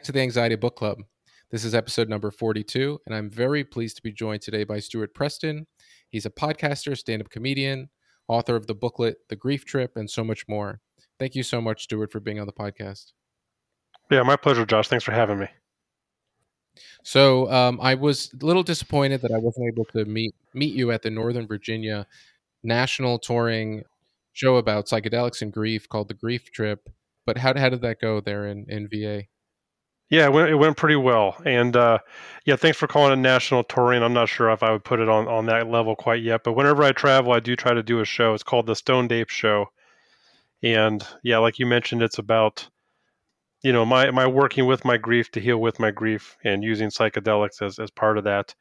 Back to the Anxiety Book Club. This is episode number 42, and I'm very pleased to be joined today by Stuart Preston. He's a podcaster, stand up comedian, author of the booklet The Grief Trip, and so much more. Thank you so much, Stuart, for being on the podcast. Yeah, my pleasure, Josh. Thanks for having me. So um, I was a little disappointed that I wasn't able to meet meet you at the Northern Virginia national touring show about psychedelics and grief called The Grief Trip. But how how did that go there in in VA? Yeah, it went, it went pretty well, and uh, yeah, thanks for calling it national touring. I'm not sure if I would put it on on that level quite yet, but whenever I travel, I do try to do a show. It's called the Stone Ape Show, and yeah, like you mentioned, it's about you know my my working with my grief to heal with my grief and using psychedelics as as part of that.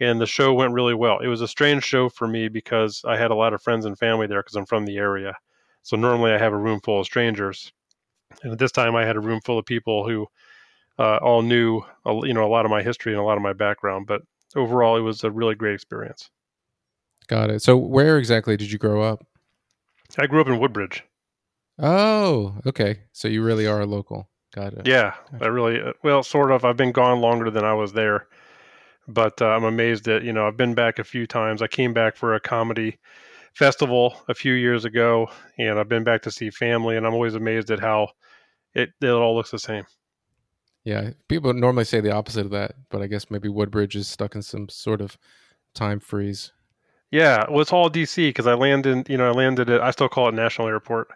And the show went really well. It was a strange show for me because I had a lot of friends and family there because I'm from the area. So normally I have a room full of strangers and at this time, I had a room full of people who uh, all knew, you know, a lot of my history and a lot of my background. But overall, it was a really great experience. Got it. So, where exactly did you grow up? I grew up in Woodbridge. Oh, okay. So you really are a local. Got it. Yeah, gotcha. I really, uh, well, sort of. I've been gone longer than I was there, but uh, I'm amazed that you know I've been back a few times. I came back for a comedy festival a few years ago, and I've been back to see family, and I'm always amazed at how it it all looks the same. Yeah, people normally say the opposite of that, but I guess maybe Woodbridge is stuck in some sort of time freeze. Yeah, well, it's all DC because I landed, you know, I landed at, I still call it National Airport.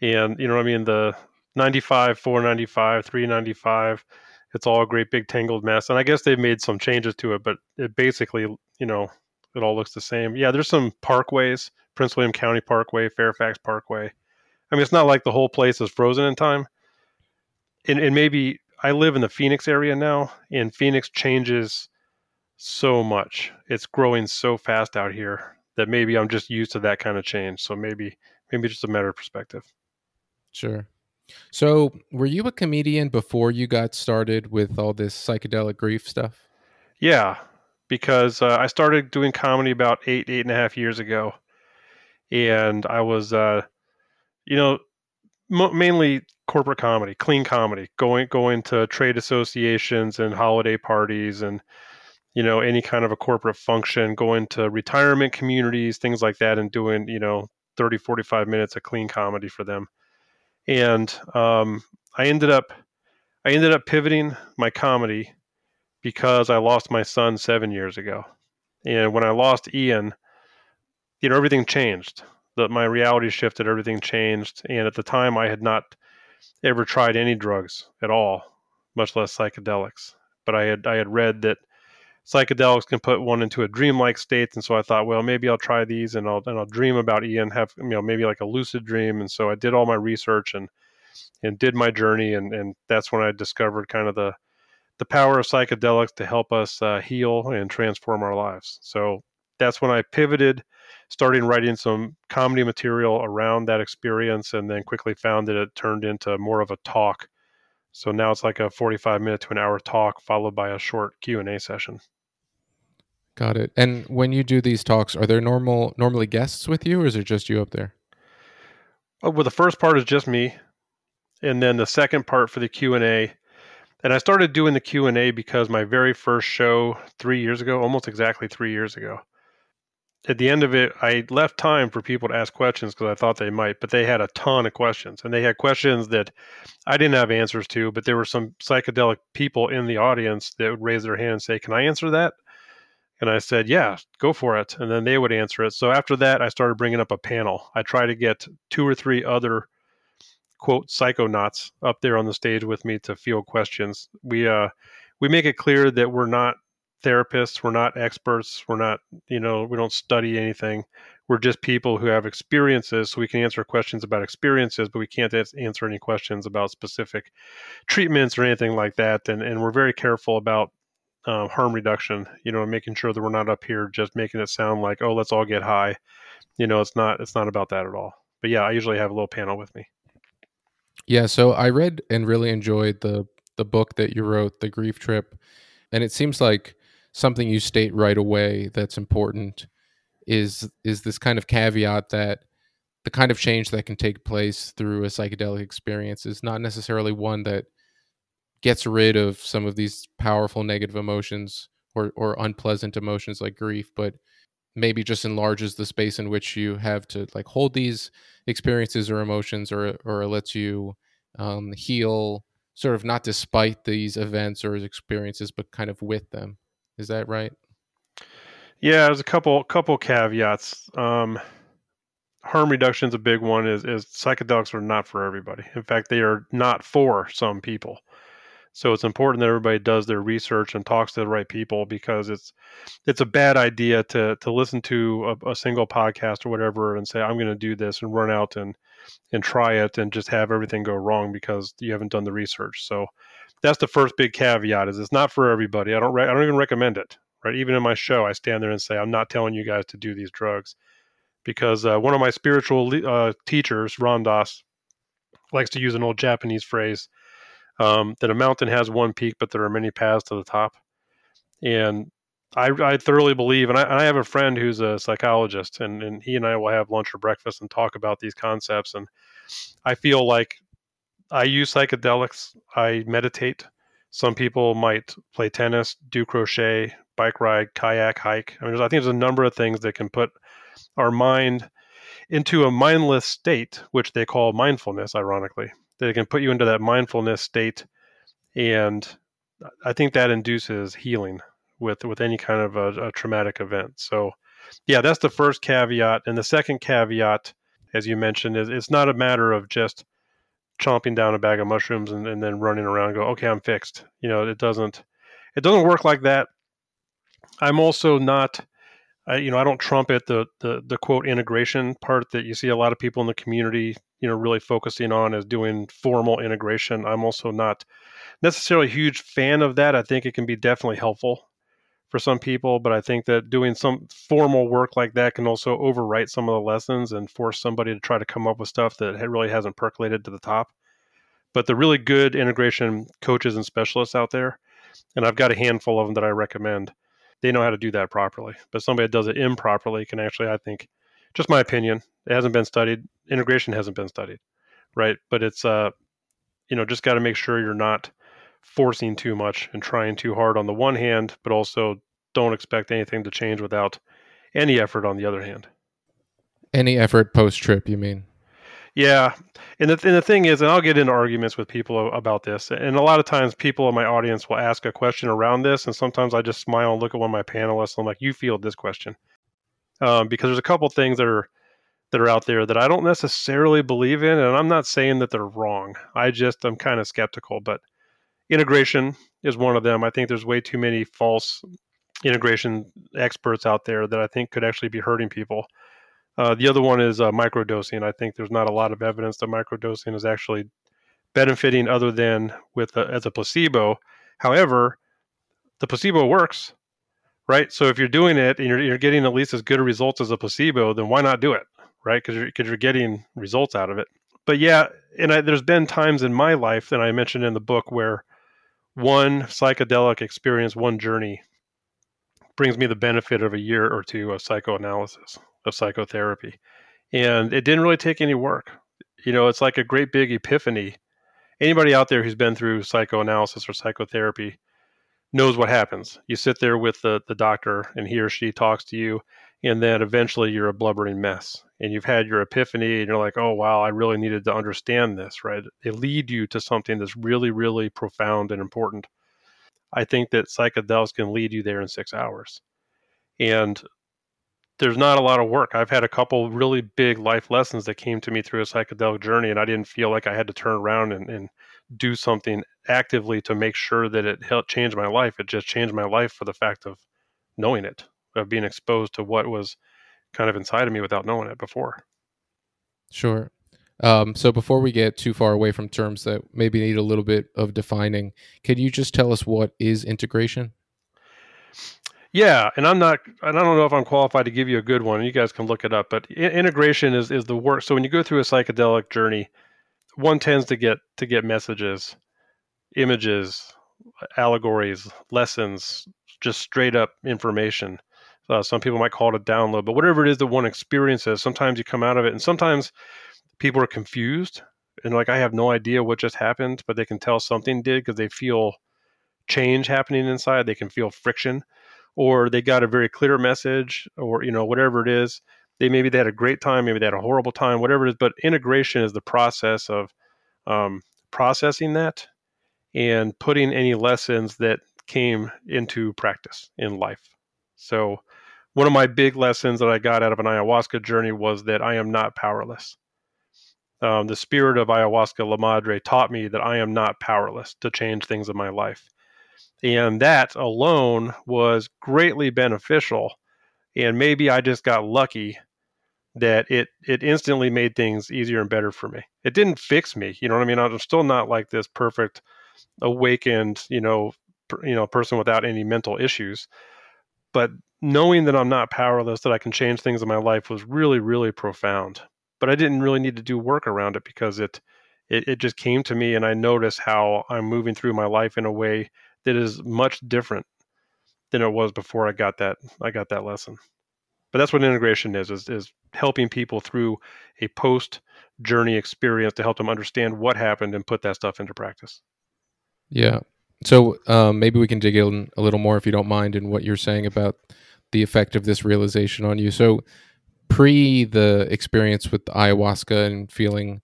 And, you know, what I mean, the 95, 495, 395, it's all a great big tangled mess. And I guess they've made some changes to it, but it basically, you know, it all looks the same. Yeah, there's some parkways, Prince William County Parkway, Fairfax Parkway. I mean, it's not like the whole place is frozen in time. And, and maybe I live in the Phoenix area now, and Phoenix changes so much. It's growing so fast out here that maybe I'm just used to that kind of change. So maybe maybe just a matter of perspective. Sure. So, were you a comedian before you got started with all this psychedelic grief stuff? Yeah, because uh, I started doing comedy about eight, eight and a half years ago, and I was, uh, you know, mainly corporate comedy, clean comedy, going going to trade associations and holiday parties and you know any kind of a corporate function, going to retirement communities, things like that, and doing you know 30, 45 minutes of clean comedy for them. And um, I ended up, I ended up pivoting my comedy because I lost my son seven years ago. And when I lost Ian, you know, everything changed. That my reality shifted, everything changed. And at the time, I had not ever tried any drugs at all, much less psychedelics. But I had I had read that psychedelics can put one into a dreamlike state, and so I thought, well, maybe I'll try these and I'll and I'll dream about Ian, have you know maybe like a lucid dream. And so I did all my research and and did my journey, and and that's when I discovered kind of the the power of psychedelics to help us uh, heal and transform our lives. So that's when I pivoted, starting writing some comedy material around that experience, and then quickly found that it turned into more of a talk. So now it's like a 45 minute to an hour talk followed by a short Q&A session. Got it. And when you do these talks, are there normal normally guests with you or is it just you up there? Oh, well, the first part is just me. And then the second part for the Q&A and I started doing the Q and A because my very first show three years ago, almost exactly three years ago, at the end of it, I left time for people to ask questions because I thought they might, but they had a ton of questions, and they had questions that I didn't have answers to. But there were some psychedelic people in the audience that would raise their hand and say, "Can I answer that?" And I said, "Yeah, go for it." And then they would answer it. So after that, I started bringing up a panel. I tried to get two or three other quote psychonauts up there on the stage with me to field questions. We uh we make it clear that we're not therapists, we're not experts, we're not, you know, we don't study anything. We're just people who have experiences, so we can answer questions about experiences, but we can't answer any questions about specific treatments or anything like that. And and we're very careful about um, harm reduction, you know, making sure that we're not up here just making it sound like, oh, let's all get high. You know, it's not it's not about that at all. But yeah, I usually have a little panel with me. Yeah, so I read and really enjoyed the the book that you wrote, The Grief Trip, and it seems like something you state right away that's important is is this kind of caveat that the kind of change that can take place through a psychedelic experience is not necessarily one that gets rid of some of these powerful negative emotions or or unpleasant emotions like grief, but maybe just enlarges the space in which you have to like hold these experiences or emotions or or lets you um, heal sort of not despite these events or experiences but kind of with them is that right? Yeah there's a couple couple caveats. Um, harm reduction is a big one is, is psychedelics are not for everybody. In fact they are not for some people. So it's important that everybody does their research and talks to the right people because it's it's a bad idea to to listen to a, a single podcast or whatever and say I'm going to do this and run out and and try it and just have everything go wrong because you haven't done the research. So that's the first big caveat is it's not for everybody. I don't re- I don't even recommend it. Right? Even in my show, I stand there and say I'm not telling you guys to do these drugs because uh, one of my spiritual uh, teachers, Ram Dass, likes to use an old Japanese phrase um, that a mountain has one peak, but there are many paths to the top. And I, I thoroughly believe, and I, I, have a friend who's a psychologist, and, and he and I will have lunch or breakfast and talk about these concepts. And I feel like I use psychedelics, I meditate. Some people might play tennis, do crochet, bike ride, kayak, hike. I mean, I think there's a number of things that can put our mind into a mindless state, which they call mindfulness, ironically. They can put you into that mindfulness state, and I think that induces healing with with any kind of a, a traumatic event. So, yeah, that's the first caveat, and the second caveat, as you mentioned, is it's not a matter of just chomping down a bag of mushrooms and, and then running around go, okay, I'm fixed. You know, it doesn't it doesn't work like that. I'm also not I, you know, I don't trumpet the, the the quote integration part that you see a lot of people in the community, you know, really focusing on as doing formal integration. I'm also not necessarily a huge fan of that. I think it can be definitely helpful for some people, but I think that doing some formal work like that can also overwrite some of the lessons and force somebody to try to come up with stuff that really hasn't percolated to the top. But the really good integration coaches and specialists out there, and I've got a handful of them that I recommend they know how to do that properly. But somebody that does it improperly can actually, I think, just my opinion, it hasn't been studied. Integration hasn't been studied, right? But it's, uh, you know, just got to make sure you're not forcing too much and trying too hard on the one hand, but also don't expect anything to change without any effort on the other hand. Any effort post trip, you mean? Yeah, and the, and the thing is, and I'll get into arguments with people about this, and a lot of times people in my audience will ask a question around this, and sometimes I just smile and look at one of my panelists, and I'm like, "You field this question," um, because there's a couple things that are that are out there that I don't necessarily believe in, and I'm not saying that they're wrong. I just I'm kind of skeptical, but integration is one of them. I think there's way too many false integration experts out there that I think could actually be hurting people. Uh, the other one is uh, microdosing. I think there's not a lot of evidence that microdosing is actually benefiting other than with a, as a placebo. However, the placebo works, right? So if you're doing it and you're, you're getting at least as good a results as a placebo, then why not do it, right? Because you're, because you're getting results out of it. But yeah, and I, there's been times in my life that I mentioned in the book where one psychedelic experience, one journey brings me the benefit of a year or two of psychoanalysis of psychotherapy. And it didn't really take any work. You know, it's like a great big epiphany. Anybody out there who's been through psychoanalysis or psychotherapy knows what happens. You sit there with the, the doctor, and he or she talks to you, and then eventually you're a blubbering mess. And you've had your epiphany, and you're like, oh, wow, I really needed to understand this, right? They lead you to something that's really, really profound and important. I think that psychedelics can lead you there in six hours. And there's not a lot of work. I've had a couple really big life lessons that came to me through a psychedelic journey, and I didn't feel like I had to turn around and, and do something actively to make sure that it helped change my life. It just changed my life for the fact of knowing it, of being exposed to what was kind of inside of me without knowing it before. Sure. Um, so before we get too far away from terms that maybe need a little bit of defining, can you just tell us what is integration? Yeah, and I'm not. and I don't know if I'm qualified to give you a good one. You guys can look it up. But integration is is the work. So when you go through a psychedelic journey, one tends to get to get messages, images, allegories, lessons, just straight up information. Uh, some people might call it a download, but whatever it is that one experiences, sometimes you come out of it, and sometimes people are confused and like I have no idea what just happened, but they can tell something did because they feel change happening inside. They can feel friction, or they got a very clear message, or you know whatever it is. They maybe they had a great time, maybe they had a horrible time, whatever it is. But integration is the process of um, processing that and putting any lessons that came into practice in life. So, one of my big lessons that I got out of an ayahuasca journey was that I am not powerless. Um, the spirit of ayahuasca La Madre taught me that I am not powerless to change things in my life. And that alone was greatly beneficial. And maybe I just got lucky that it it instantly made things easier and better for me. It didn't fix me, you know what I mean? I'm still not like this perfect awakened, you know, per, you know, person without any mental issues. But knowing that I'm not powerless, that I can change things in my life was really, really profound. But I didn't really need to do work around it because it, it, it just came to me and I noticed how I'm moving through my life in a way that is much different than it was before I got that I got that lesson. But that's what integration is, is is helping people through a post journey experience to help them understand what happened and put that stuff into practice. Yeah. So um, maybe we can dig in a little more, if you don't mind, in what you're saying about the effect of this realization on you. So pre the experience with ayahuasca and feeling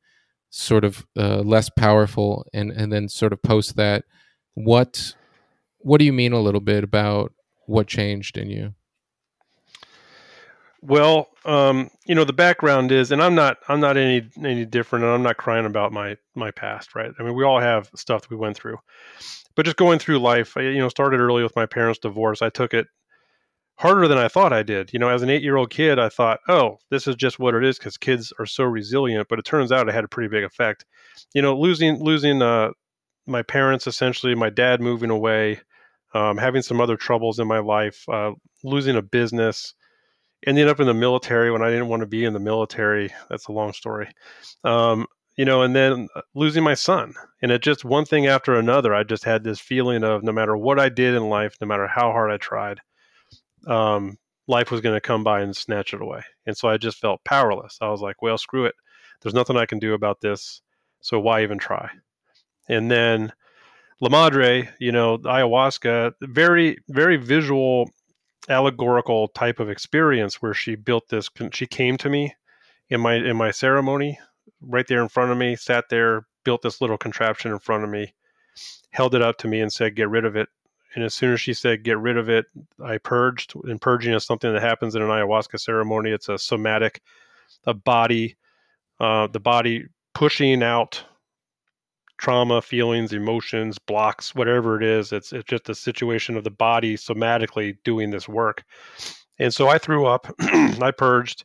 sort of uh, less powerful, and and then sort of post that, what what do you mean a little bit about what changed in you? Well, um, you know, the background is, and I'm not, I'm not any any different, and I'm not crying about my my past, right? I mean, we all have stuff that we went through, but just going through life, I, you know, started early with my parents' divorce. I took it harder than I thought I did. You know, as an eight year old kid, I thought, oh, this is just what it is because kids are so resilient. But it turns out it had a pretty big effect. You know, losing losing uh, my parents essentially, my dad moving away, um, having some other troubles in my life, uh, losing a business ended up in the military when I didn't want to be in the military. That's a long story. Um, you know, and then uh, losing my son. And it just one thing after another, I just had this feeling of no matter what I did in life, no matter how hard I tried, um, life was going to come by and snatch it away. And so I just felt powerless. I was like, well, screw it. There's nothing I can do about this. So why even try? And then La Madre, you know, ayahuasca, very, very visual allegorical type of experience where she built this she came to me in my in my ceremony right there in front of me sat there built this little contraption in front of me held it up to me and said get rid of it. And as soon as she said get rid of it i purged and purging is something that happens in an ayahuasca ceremony. It's a somatic a body uh, the body pushing out trauma, feelings, emotions, blocks, whatever it is. It's it's just a situation of the body somatically doing this work. And so I threw up, I purged,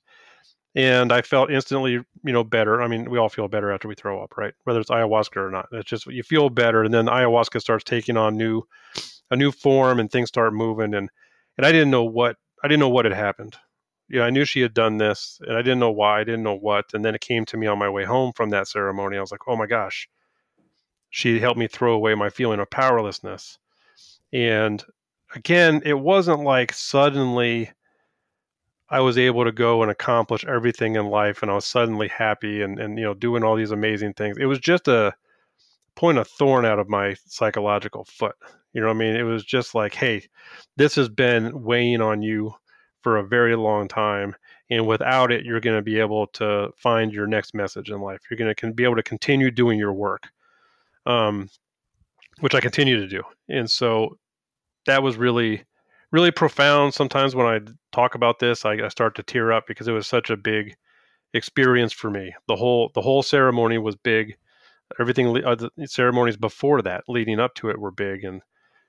and I felt instantly, you know, better. I mean, we all feel better after we throw up, right? Whether it's ayahuasca or not. It's just you feel better, and then ayahuasca starts taking on new a new form, and things start moving. And and I didn't know what I didn't know what had happened. You know, I knew she had done this, and I didn't know why. I didn't know what. And then it came to me on my way home from that ceremony. I was like, oh my gosh, she helped me throw away my feeling of powerlessness. And again, it wasn't like suddenly I was able to go and accomplish everything in life and I was suddenly happy and, and you know doing all these amazing things. It was just a point a thorn out of my psychological foot. You know what I mean? It was just like, hey, this has been weighing on you for a very long time. And without it, you're going to be able to find your next message in life. You're going to be able to continue doing your work um, which I continue to do. And so that was really, really profound. Sometimes when I talk about this, I, I start to tear up because it was such a big experience for me. The whole the whole ceremony was big. Everything uh, the ceremonies before that, leading up to it, were big. And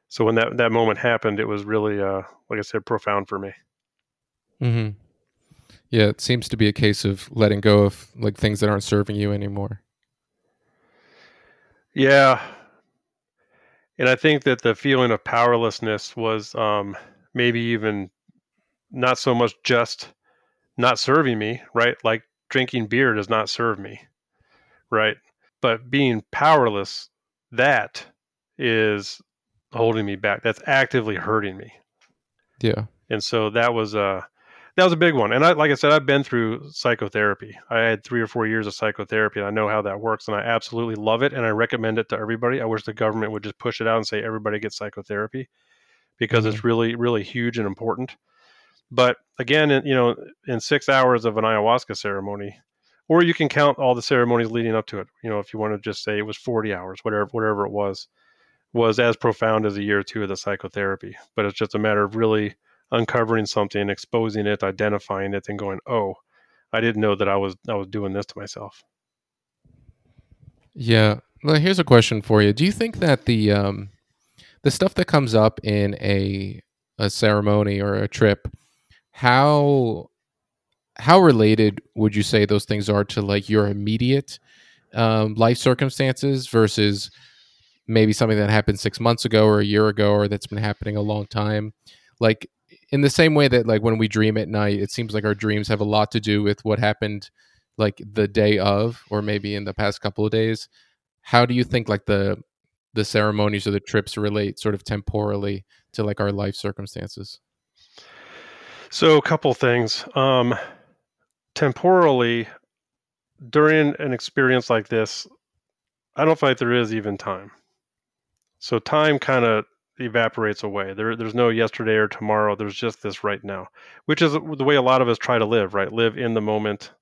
so when that that moment happened, it was really, uh, like I said, profound for me. Hmm. Yeah, it seems to be a case of letting go of like things that aren't serving you anymore. Yeah. And I think that the feeling of powerlessness was um, maybe even not so much just not serving me, right? Like drinking beer does not serve me, right? But being powerless, that is holding me back. That's actively hurting me. Yeah. And so that was uh that was a big one. And I, like I said, I've been through psychotherapy. I had three or four years of psychotherapy, and I know how that works, and I absolutely love it, and I recommend it to everybody. I wish the government would just push it out and say everybody gets psychotherapy because mm-hmm. it's really, really huge and important. But again, you know, in six hours of an ayahuasca ceremony, or you can count all the ceremonies leading up to it. You know, if you want to just say it was 40 hours, whatever, whatever it was, was as profound as a year or two of the psychotherapy. But it's just a matter of really uncovering something, exposing it, identifying it, and going, "Oh, I didn't know that I was I was doing this to myself." Yeah. Well, here's a question for you. Do you think that the um, the stuff that comes up in a a ceremony or a trip, how how related would you say those things are to like your immediate um, life circumstances versus maybe something that happened six months ago or a year ago or that's been happening a long time? Like in the same way that like when we dream at night, it seems like our dreams have a lot to do with what happened like the day of or maybe in the past couple of days. How do you think like the the ceremonies or the trips relate sort of temporally to like our life circumstances? So a couple things. Um temporally during an experience like this, I don't feel like there is even time. So time kind of evaporates away. There, there's no yesterday or tomorrow. There's just this right now, which is the way a lot of us try to live, right? Live in the moment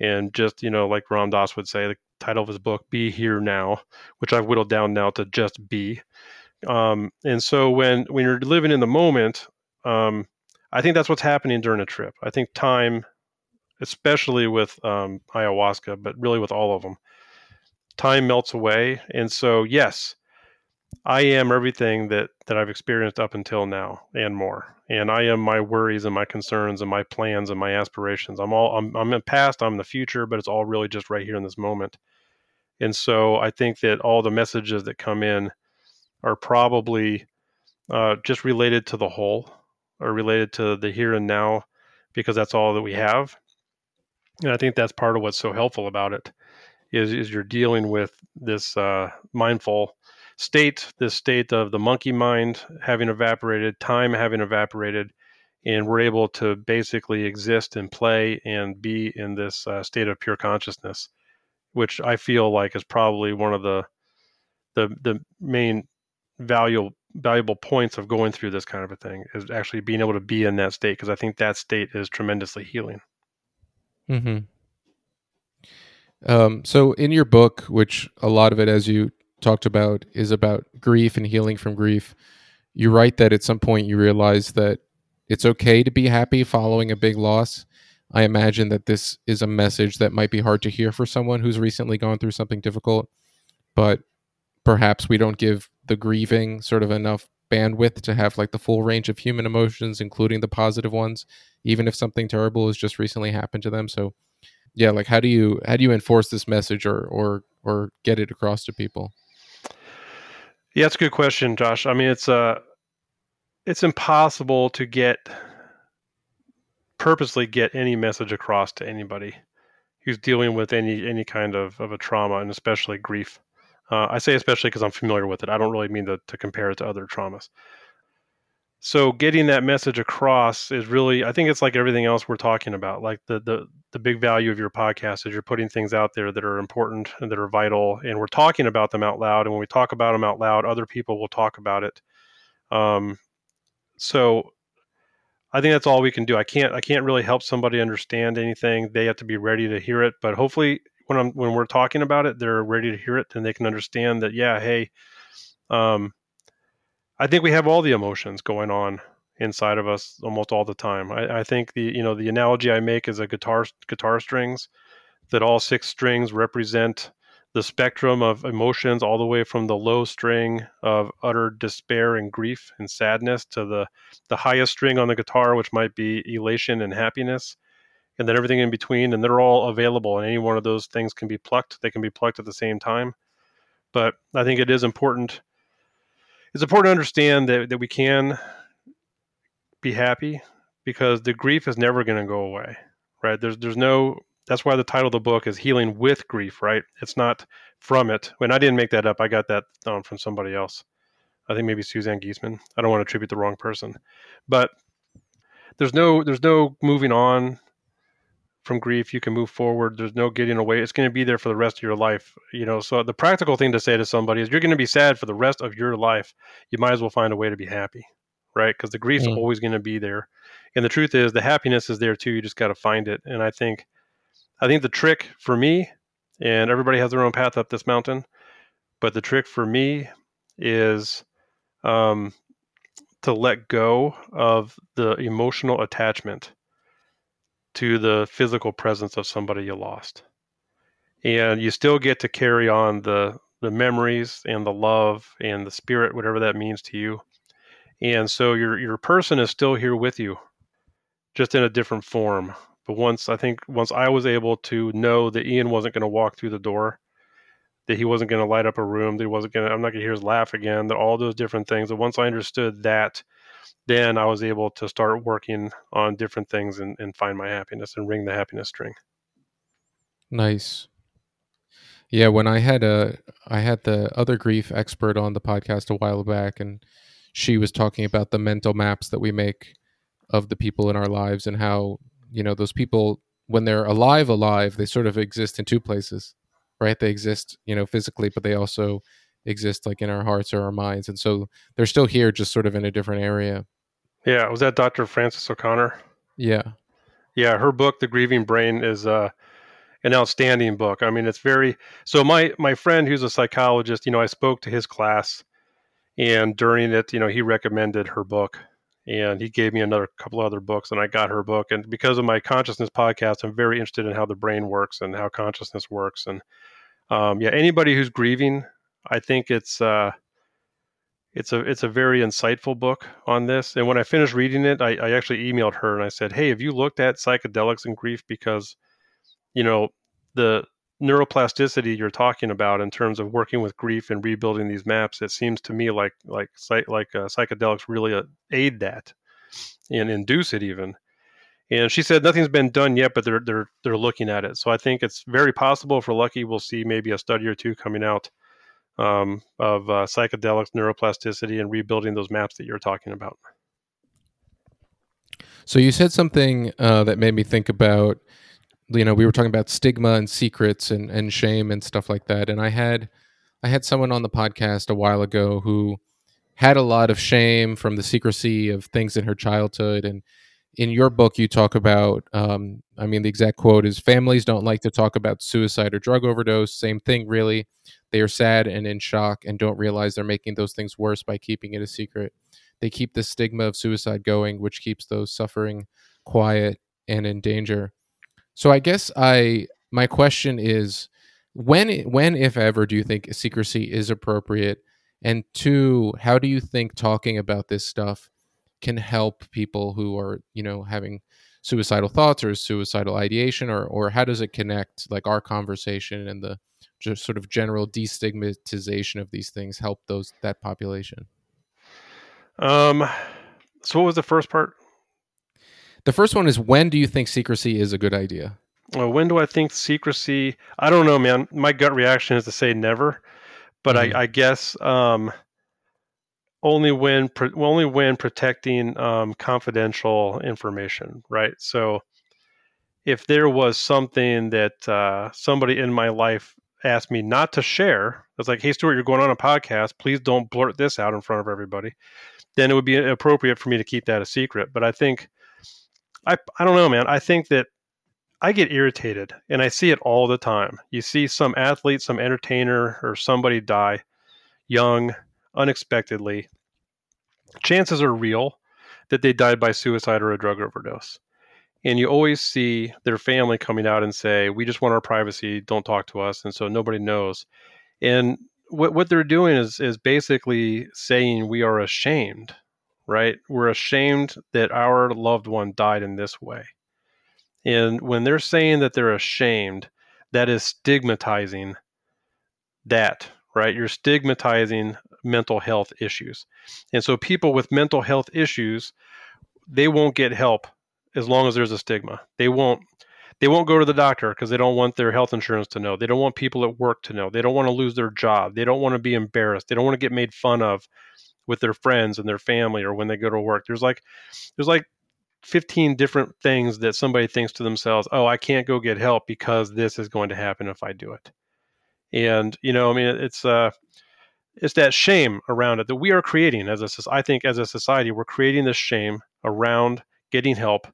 and just, you know, like Ram Dass would say, the title of his book, Be Here Now, which I've whittled down now to just be. Um, and so when, when you're living in the moment, um, I think that's what's happening during a trip. I think time, especially with um, ayahuasca, but really with all of them, time melts away. And so, yes, I am everything that that I've experienced up until now and more. And I am my worries and my concerns and my plans and my aspirations. I'm all I'm I'm in the past, I'm in the future, but it's all really just right here in this moment. And so I think that all the messages that come in are probably uh, just related to the whole or related to the here and now because that's all that we have. And I think that's part of what's so helpful about it is is you're dealing with this uh, mindful state, this state of the monkey mind having evaporated, time having evaporated, and we're able to basically exist and play and be in this uh, state of pure consciousness, which I feel like is probably one of the the the main valuable valuable points of going through this kind of a thing is actually being able to be in that state because I think that state is tremendously healing. Hmm. Um, so in your book, which a lot of it, as you talked about is about grief and healing from grief. You write that at some point you realize that it's okay to be happy following a big loss. I imagine that this is a message that might be hard to hear for someone who's recently gone through something difficult, but perhaps we don't give the grieving sort of enough bandwidth to have like the full range of human emotions, including the positive ones, even if something terrible has just recently happened to them. So, yeah, like how do you how do you enforce this message or or or get it across to people? Yeah, it's a good question, Josh. I mean, it's uh it's impossible to get purposely get any message across to anybody who's dealing with any any kind of, of a trauma and especially grief. Uh, I say especially because I'm familiar with it. I don't really mean to, to compare it to other traumas so getting that message across is really i think it's like everything else we're talking about like the the the big value of your podcast is you're putting things out there that are important and that are vital and we're talking about them out loud and when we talk about them out loud other people will talk about it. Um, so i think that's all we can do. I can't i can't really help somebody understand anything. They have to be ready to hear it but hopefully when i'm when we're talking about it they're ready to hear it and they can understand that yeah hey um, I think we have all the emotions going on inside of us almost all the time. I, I, think the you know the analogy I make is a guitar guitar strings that all six strings represent the spectrum of emotions all the way from the low string of utter despair and grief and sadness to the the highest string on the guitar which might be elation and happiness and then everything in between and they're all available and any one of those things can be plucked they can be plucked at the same time but i think it is important it's important to understand that, that we can be happy because the grief is never going to go away right? There's there's no that's why the title of the book is healing with grief right? It's not from it. When i didn't make that up i got that um, from somebody else. I think maybe suzanne giesemann i don't want to attribute the wrong person. But there's no there's no moving on from grief you can move forward. There's no getting away. It's going to be there for the rest of your life you know? So the practical thing to say to somebody is you're going to be sad for the rest of your life. You might as well find a way to be happy right? Because the grief's mm. always going to be there. And the truth is the happiness is there too you just got to find it. And i think i think the trick for me and everybody has their own path up this mountain but the trick for me is um, to let go of the emotional attachment to the physical presence of somebody you lost. And you still get to carry on the the memories and the love and the spirit, whatever that means to you. And so your your person is still here with you, just in a different form. But once I think once I was able to know that Ian wasn't going to walk through the door, that he wasn't going to light up a room, that he wasn't going to I'm not going to hear his laugh again, that all those different things. And once I understood that, then I was able to start working on different things and, and find my happiness and ring the happiness string. Nice. Yeah, when I had a I had the other grief expert on the podcast a while back and she was talking about the mental maps that we make of the people in our lives and how, you know, those people when they're alive alive, they sort of exist in two places. Right? They exist, you know, physically, but they also exist like in our hearts or our minds. And so they're still here just sort of in a different area. Yeah, was that Dr. Frances O'Connor? Yeah. Yeah, her book The Grieving Brain is uh an outstanding book. I mean, it's very so my my friend who's a psychologist, you know, I spoke to his class and during it, you know, he recommended her book and he gave me another couple other books and I got her book and because of my consciousness podcast, I'm very interested in how the brain works and how consciousness works and um, yeah, anybody who's grieving, I think it's uh it's a it's a very insightful book on this. And when I finished reading it, I, I actually emailed her and I said, "Hey, have you looked at psychedelics and grief? Because you know the neuroplasticity you're talking about in terms of working with grief and rebuilding these maps it seems to me like like like uh, psychedelics really uh, aid that and induce it even and she said nothing's been done yet but they're they're they're looking at it so i think it's very possible if we're lucky we'll see maybe a study or two coming out um, of uh, psychedelics, neuroplasticity, and rebuilding those maps that you're talking about. So you said something uh, that made me think about, you know, we were talking about stigma and secrets and, and shame and stuff like that. And I had, I had someone on the podcast a while ago who had a lot of shame from the secrecy of things in her childhood. And in your book, you talk about, um, I mean, the exact quote is families don't like to talk about suicide or drug overdose. Same thing, really. They are sad and in shock and don't realize they're making those things worse by keeping it a secret. They keep the stigma of suicide going, which keeps those suffering quiet and in danger. So I guess I my question is when when if ever do you think secrecy is appropriate? And two, how do you think talking about this stuff can help people who are, you know, having suicidal thoughts or suicidal ideation or or how does it connect like our conversation and the just sort of general destigmatization of these things help those that population? Um, so what was the first part? The first one is when do you think secrecy is a good idea? Well, when do I think secrecy? I don't know, man. My gut reaction is to say never, but mm-hmm. I, I, guess um, only when only when protecting um, confidential information, right? So, if there was something that uh, somebody in my life asked me not to share, it's like, hey, Stuart, you're going on a podcast. Please don't blurt this out in front of everybody. Then it would be appropriate for me to keep that a secret. But I think, I, I don't know, man. I think that I get irritated and I see it all the time. You see some athlete, some entertainer, or somebody die young, unexpectedly. Chances are real that they died by suicide or a drug overdose. And you always see their family coming out and say we just want our privacy. Don't talk to us. And so nobody knows. And what, what they're doing is is basically saying we are ashamed right? We're ashamed that our loved one died in this way. And when they're saying that they're ashamed that is stigmatizing that right you're stigmatizing mental health issues and so people with mental health issues they won't get help as long as there's a stigma. They won't they won't go to the doctor because they don't want their health insurance to know. They don't want people at work to know. They don't want to lose their job. They don't want to be embarrassed. They don't want to get made fun of with their friends and their family or when they go to work. There's like there's like 15 different things that somebody thinks to themselves, oh, I can't go get help because this is going to happen if I do it. And, you know, I mean, it's, uh, it's that shame around it that we are creating as a, I think as a society, we're creating this shame around getting help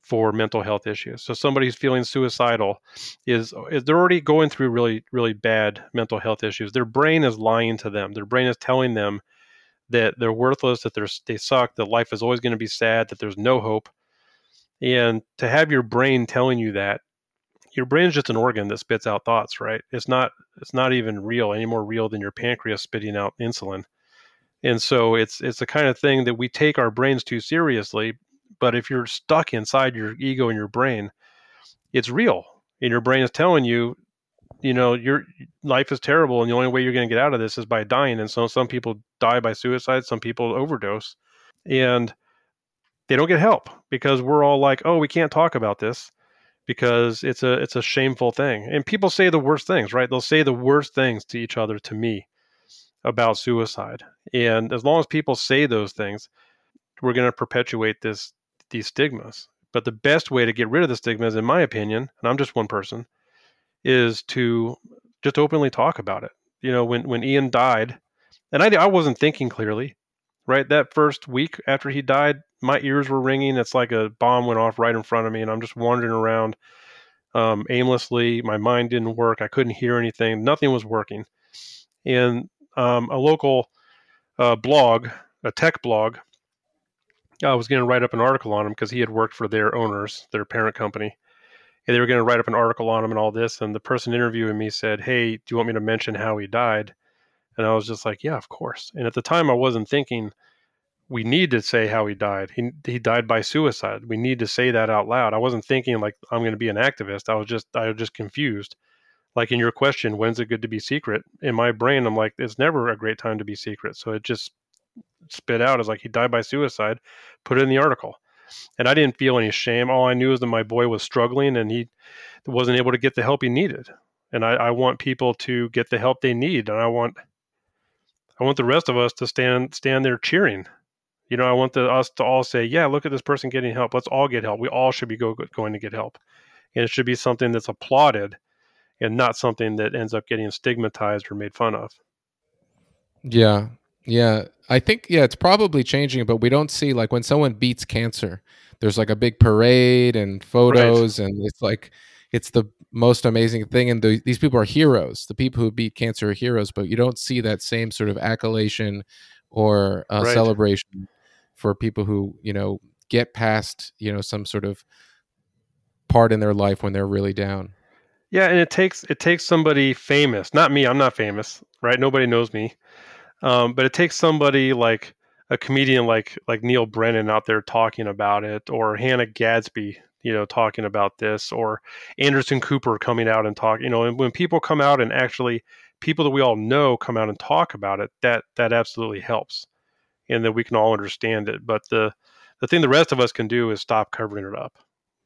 for mental health issues. So somebody who's feeling suicidal is, is they're already going through really, really bad mental health issues. Their brain is lying to them. Their brain is telling them that they're worthless, that they're, they suck, that life is always going to be sad, that there's no hope. And to have your brain telling you that, your brain is just an organ that spits out thoughts, right? It's not it's not even real any more real than your pancreas spitting out insulin. And so it's it's the kind of thing that we take our brains too seriously. But if you're stuck inside your ego and your brain, it's real. And your brain is telling you you know your life is terrible and the only way you're going to get out of this is by dying and so some people die by suicide some people overdose and they don't get help because we're all like oh we can't talk about this because it's a it's a shameful thing and people say the worst things right they'll say the worst things to each other to me about suicide and as long as people say those things we're going to perpetuate this these stigmas but the best way to get rid of the stigmas in my opinion and i'm just one person is to just openly talk about it. You know, when when Ian died, and I I wasn't thinking clearly, right? That first week after he died, my ears were ringing. It's like a bomb went off right in front of me, and I'm just wandering around um, aimlessly. My mind didn't work. I couldn't hear anything. Nothing was working. And um, a local uh, blog, a tech blog, I was going to write up an article on him because he had worked for their owners, their parent company And they were going to write up an article on him and all this. And the person interviewing me said, Hey, do you want me to mention how he died? And I was just like, Yeah, of course. And at the time, I wasn't thinking we need to say how he died. He, he died by suicide. We need to say that out loud. I wasn't thinking like I'm going to be an activist. I was just, I was just confused. Like in your question, when's it good to be secret? In my brain, I'm like, it's never a great time to be secret. So it just spit out as like he died by suicide. Put it in the article and I didn't feel any shame. All I knew is that my boy was struggling and he wasn't able to get the help he needed. And I, I want people to get the help they need, and I want I want the rest of us to stand stand there cheering. You know, I want the, us to all say, "Yeah, look at this person getting help. Let's all get help. We all should be go, going to get help." And it should be something that's applauded, and not something that ends up getting stigmatized or made fun of. Yeah, yeah, I think yeah, it's probably changing, but we don't see like when someone beats cancer, there's like a big parade and photos, right. and it's like it's the most amazing thing. And the, these people are heroes. The people who beat cancer are heroes, but you don't see that same sort of accolation or uh, right. celebration for people who you know get past you know some sort of part in their life when they're really down. Yeah, and it takes it takes somebody famous, not me. I'm not famous, right? Nobody knows me. Um, but it takes somebody like a comedian like like Neal Brennan out there talking about it, or Hannah Gadsby, you know, talking about this, or Anderson Cooper coming out and talk. You know, and when people come out and actually people that we all know come out and talk about it, that that absolutely helps, and that we can all understand it. But the the thing the rest of us can do is stop covering it up,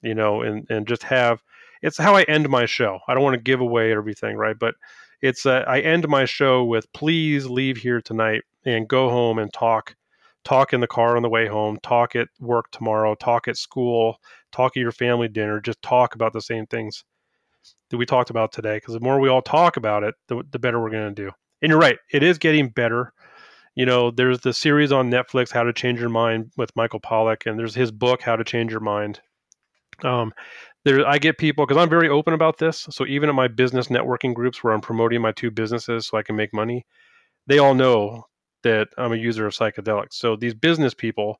you know, and and just have. It's how I end my show. I don't want to give away everything, right? But it's uh, I end my show with please leave here tonight and go home and talk talk in the car on the way home, talk at work tomorrow, talk at school, talk at your family dinner, just talk about the same things that we talked about today because the more we all talk about it, the, the better we're going to do. And you're right, it is getting better. You know, there's the series on Netflix, How to Change Your Mind with Michael Pollan, and there's his book, How to Change Your Mind. Um, there I get people because I'm very open about this. So even in my business networking groups where I'm promoting my two businesses so I can make money, they all know that I'm a user of psychedelics. So these business people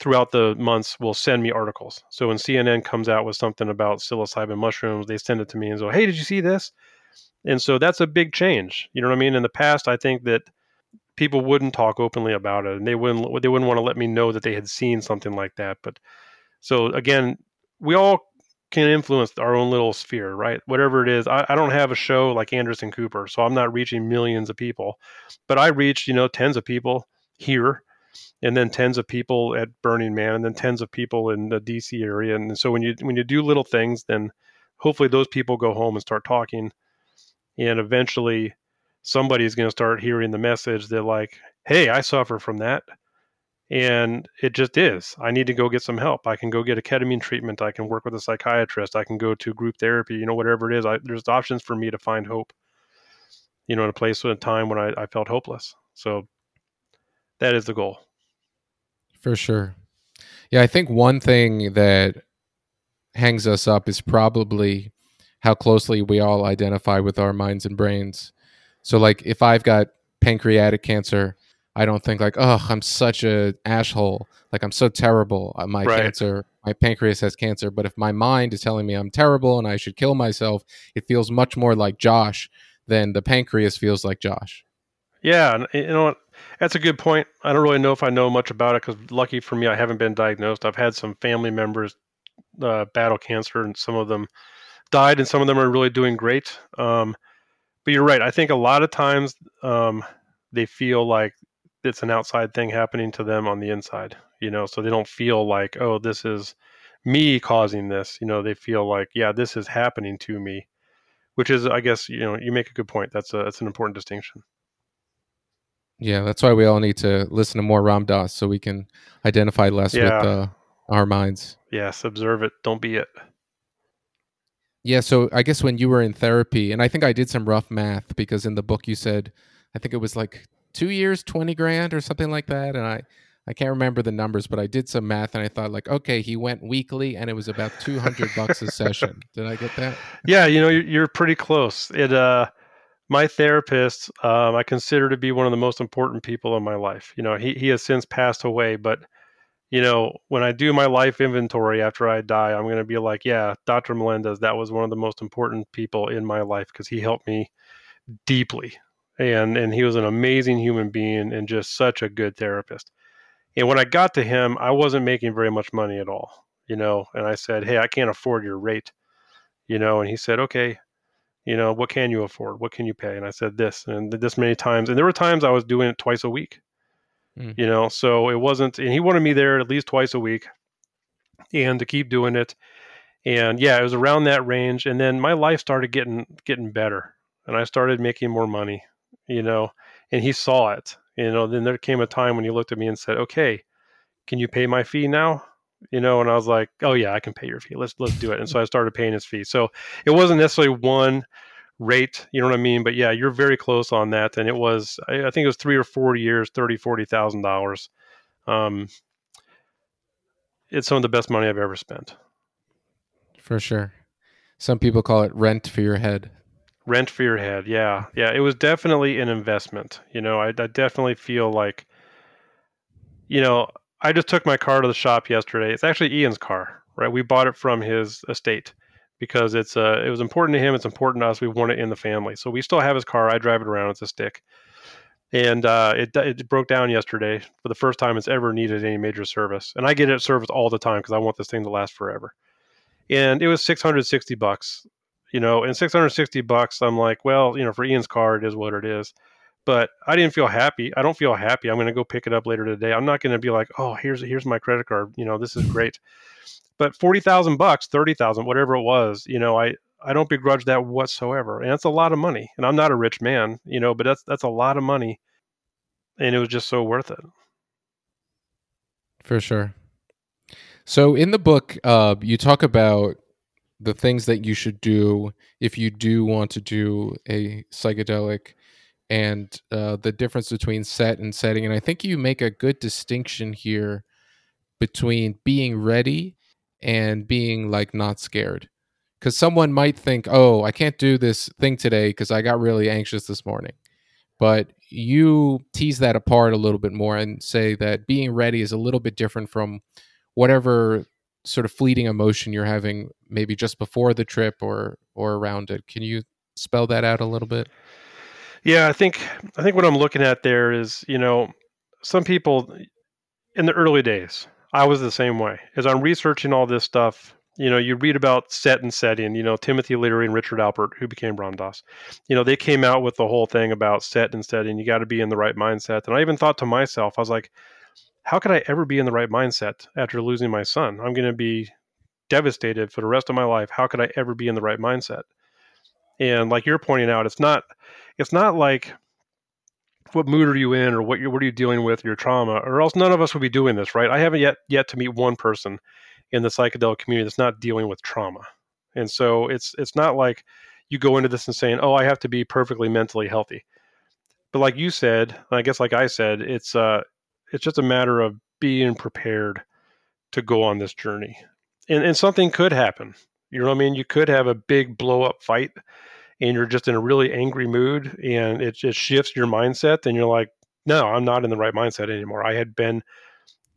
throughout the months will send me articles. So when CNN comes out with something about psilocybin mushrooms, they send it to me and go, "Hey, did you see this?" And so that's a big change. You know what I mean? In the past, I think that people wouldn't talk openly about it, and they wouldn't they wouldn't want to let me know that they had seen something like that. But so again, we all can influence our own little sphere, right? Whatever it is. I, I, don't have a show like Anderson Cooper, so I'm not reaching millions of people, but I reach, you know, tens of people here and then tens of people at Burning Man and then tens of people in the DC area. And so when you when you do little things, then hopefully those people go home and start talking and eventually somebody's going to start hearing the message that like, hey, I suffer from that and it just is. I need to go get some help. I can go get a ketamine treatment. I can work with a psychiatrist. I can go to group therapy. You know, whatever it is. I, there's options for me to find hope. You know, in a place in a time when I, I felt hopeless. So that is the goal. For sure. Yeah, I think one thing that hangs us up is probably how closely we all identify with our minds and brains. So, like, if I've got pancreatic cancer, I don't think like, oh, I'm such a asshole. Like I'm so terrible. Uh, my right. cancer, my pancreas has cancer. But if my mind is telling me I'm terrible and I should kill myself, it feels much more like Josh than the pancreas feels like Josh. Yeah, you know what? That's a good point. I don't really know if I know much about it because, lucky for me, I haven't been diagnosed. I've had some family members uh, battle cancer, and some of them died, and some of them are really doing great. Um, but you're right. I think a lot of times um, they feel like it's an outside thing happening to them on the inside, you know, so they don't feel like, oh, this is me causing this. You know, they feel like, yeah, this is happening to me, which is, I guess, you know, you make a good point. That's a that's an important distinction. Yeah, that's why we all need to listen to more Ram Dass so we can identify less yeah. with uh, our minds. Yes, observe it, don't be it. Yeah, so I guess when you were in therapy, and I think I did some rough math because in the book you said, I think it was like two years, 20 grand or something like that. And I, I can't remember the numbers, but I did some math and I thought like, okay, he went weekly and it was about 200 bucks a session. Did I get that? Yeah. You know, you're, you're pretty close. It, uh, my therapist, um, I consider to be one of the most important people in my life. You know, he, he has since passed away, but you know, when I do my life inventory after I die, I'm going to be like, yeah, Dr. Melendez, that was one of the most important people in my life because he helped me deeply and and he was an amazing human being and just such a good therapist. And when I got to him, I wasn't making very much money at all, you know. And I said, "Hey, I can't afford your rate," you know. And he said, "Okay, you know, what can you afford? What can you pay?" And I said, "This and this many times." And there were times I was doing it twice a week, mm. you know. So it wasn't. And he wanted me there at least twice a week, and to keep doing it. And yeah, it was around that range. And then my life started getting getting better, and I started making more money you know, and he saw it. You know, then there came a time when he looked at me and said, "Okay, can you pay my fee now?" You know, and I was like, "Oh yeah, I can pay your fee. Let's let's do it." And so I started paying his fee. So it wasn't necessarily one rate, you know what I mean? But yeah, you're very close on that. And it was, I, I think it was three or four years, thirty, forty thousand dollars. Um, it's some of the best money I've ever spent. For sure. Some people call it rent for your head. Rent for your head. Yeah. Yeah. It was definitely an investment. You know, I, I definitely feel like, you know, I just took my car to the shop yesterday. It's actually Ian's car, right? We bought it from his estate because it's uh it was important to him. It's important to us. We want it in the family. So we still have his car. I drive it around. It's a stick. And uh, it, it broke down yesterday for the first time it's ever needed any major service. And I get it serviced all the time because I want this thing to last forever. And it was 660 bucks you know, and 660 bucks, I'm like, well, you know, for Ian's car, it is what it is. But I didn't feel happy. I don't feel happy. I'm going to go pick it up later today. I'm not going to be like, oh, here's here's my credit card. You know, this is great. But forty thousand bucks, thirty thousand, whatever it was, you know, I I don't begrudge that whatsoever. And that's a lot of money. And I'm not a rich man, you know, but that's that's a lot of money. And it was just so worth it. For sure. So in the book, uh, you talk about the things that you should do if you do want to do a psychedelic and uh, the difference between set and setting. And I think you make a good distinction here between being ready and being like not scared. Because someone might think, oh, I can't do this thing today because I got really anxious this morning. But you tease that apart a little bit more and say that being ready is a little bit different from whatever sort of fleeting emotion you're having maybe just before the trip or or around it can you spell that out a little bit yeah i think i think what i'm looking at there is you know some people in the early days i was the same way as i'm researching all this stuff you know you read about set and setting you know timothy leary and richard alpert who became ram dass you know they came out with the whole thing about set and setting you got to be in the right mindset and i even thought to myself i was like how could I ever be in the right mindset after losing my son? I'm going to be devastated for the rest of my life. How could I ever be in the right mindset? And like you're pointing out, it's not it's not like what mood are you in or what what are you dealing with your trauma or else none of us would be doing this right? I haven't yet yet to meet one person in the psychedelic community that's not dealing with trauma. And so it's it's not like you go into this and saying oh i have to be perfectly mentally healthy. But like you said i guess like i said it's uh it's just a matter of being prepared to go on this journey. And, and something could happen. You know what i mean? You could have a big blow up fight and you're just in a really angry mood and it just shifts your mindset then you're like no i'm not in the right mindset anymore. I had been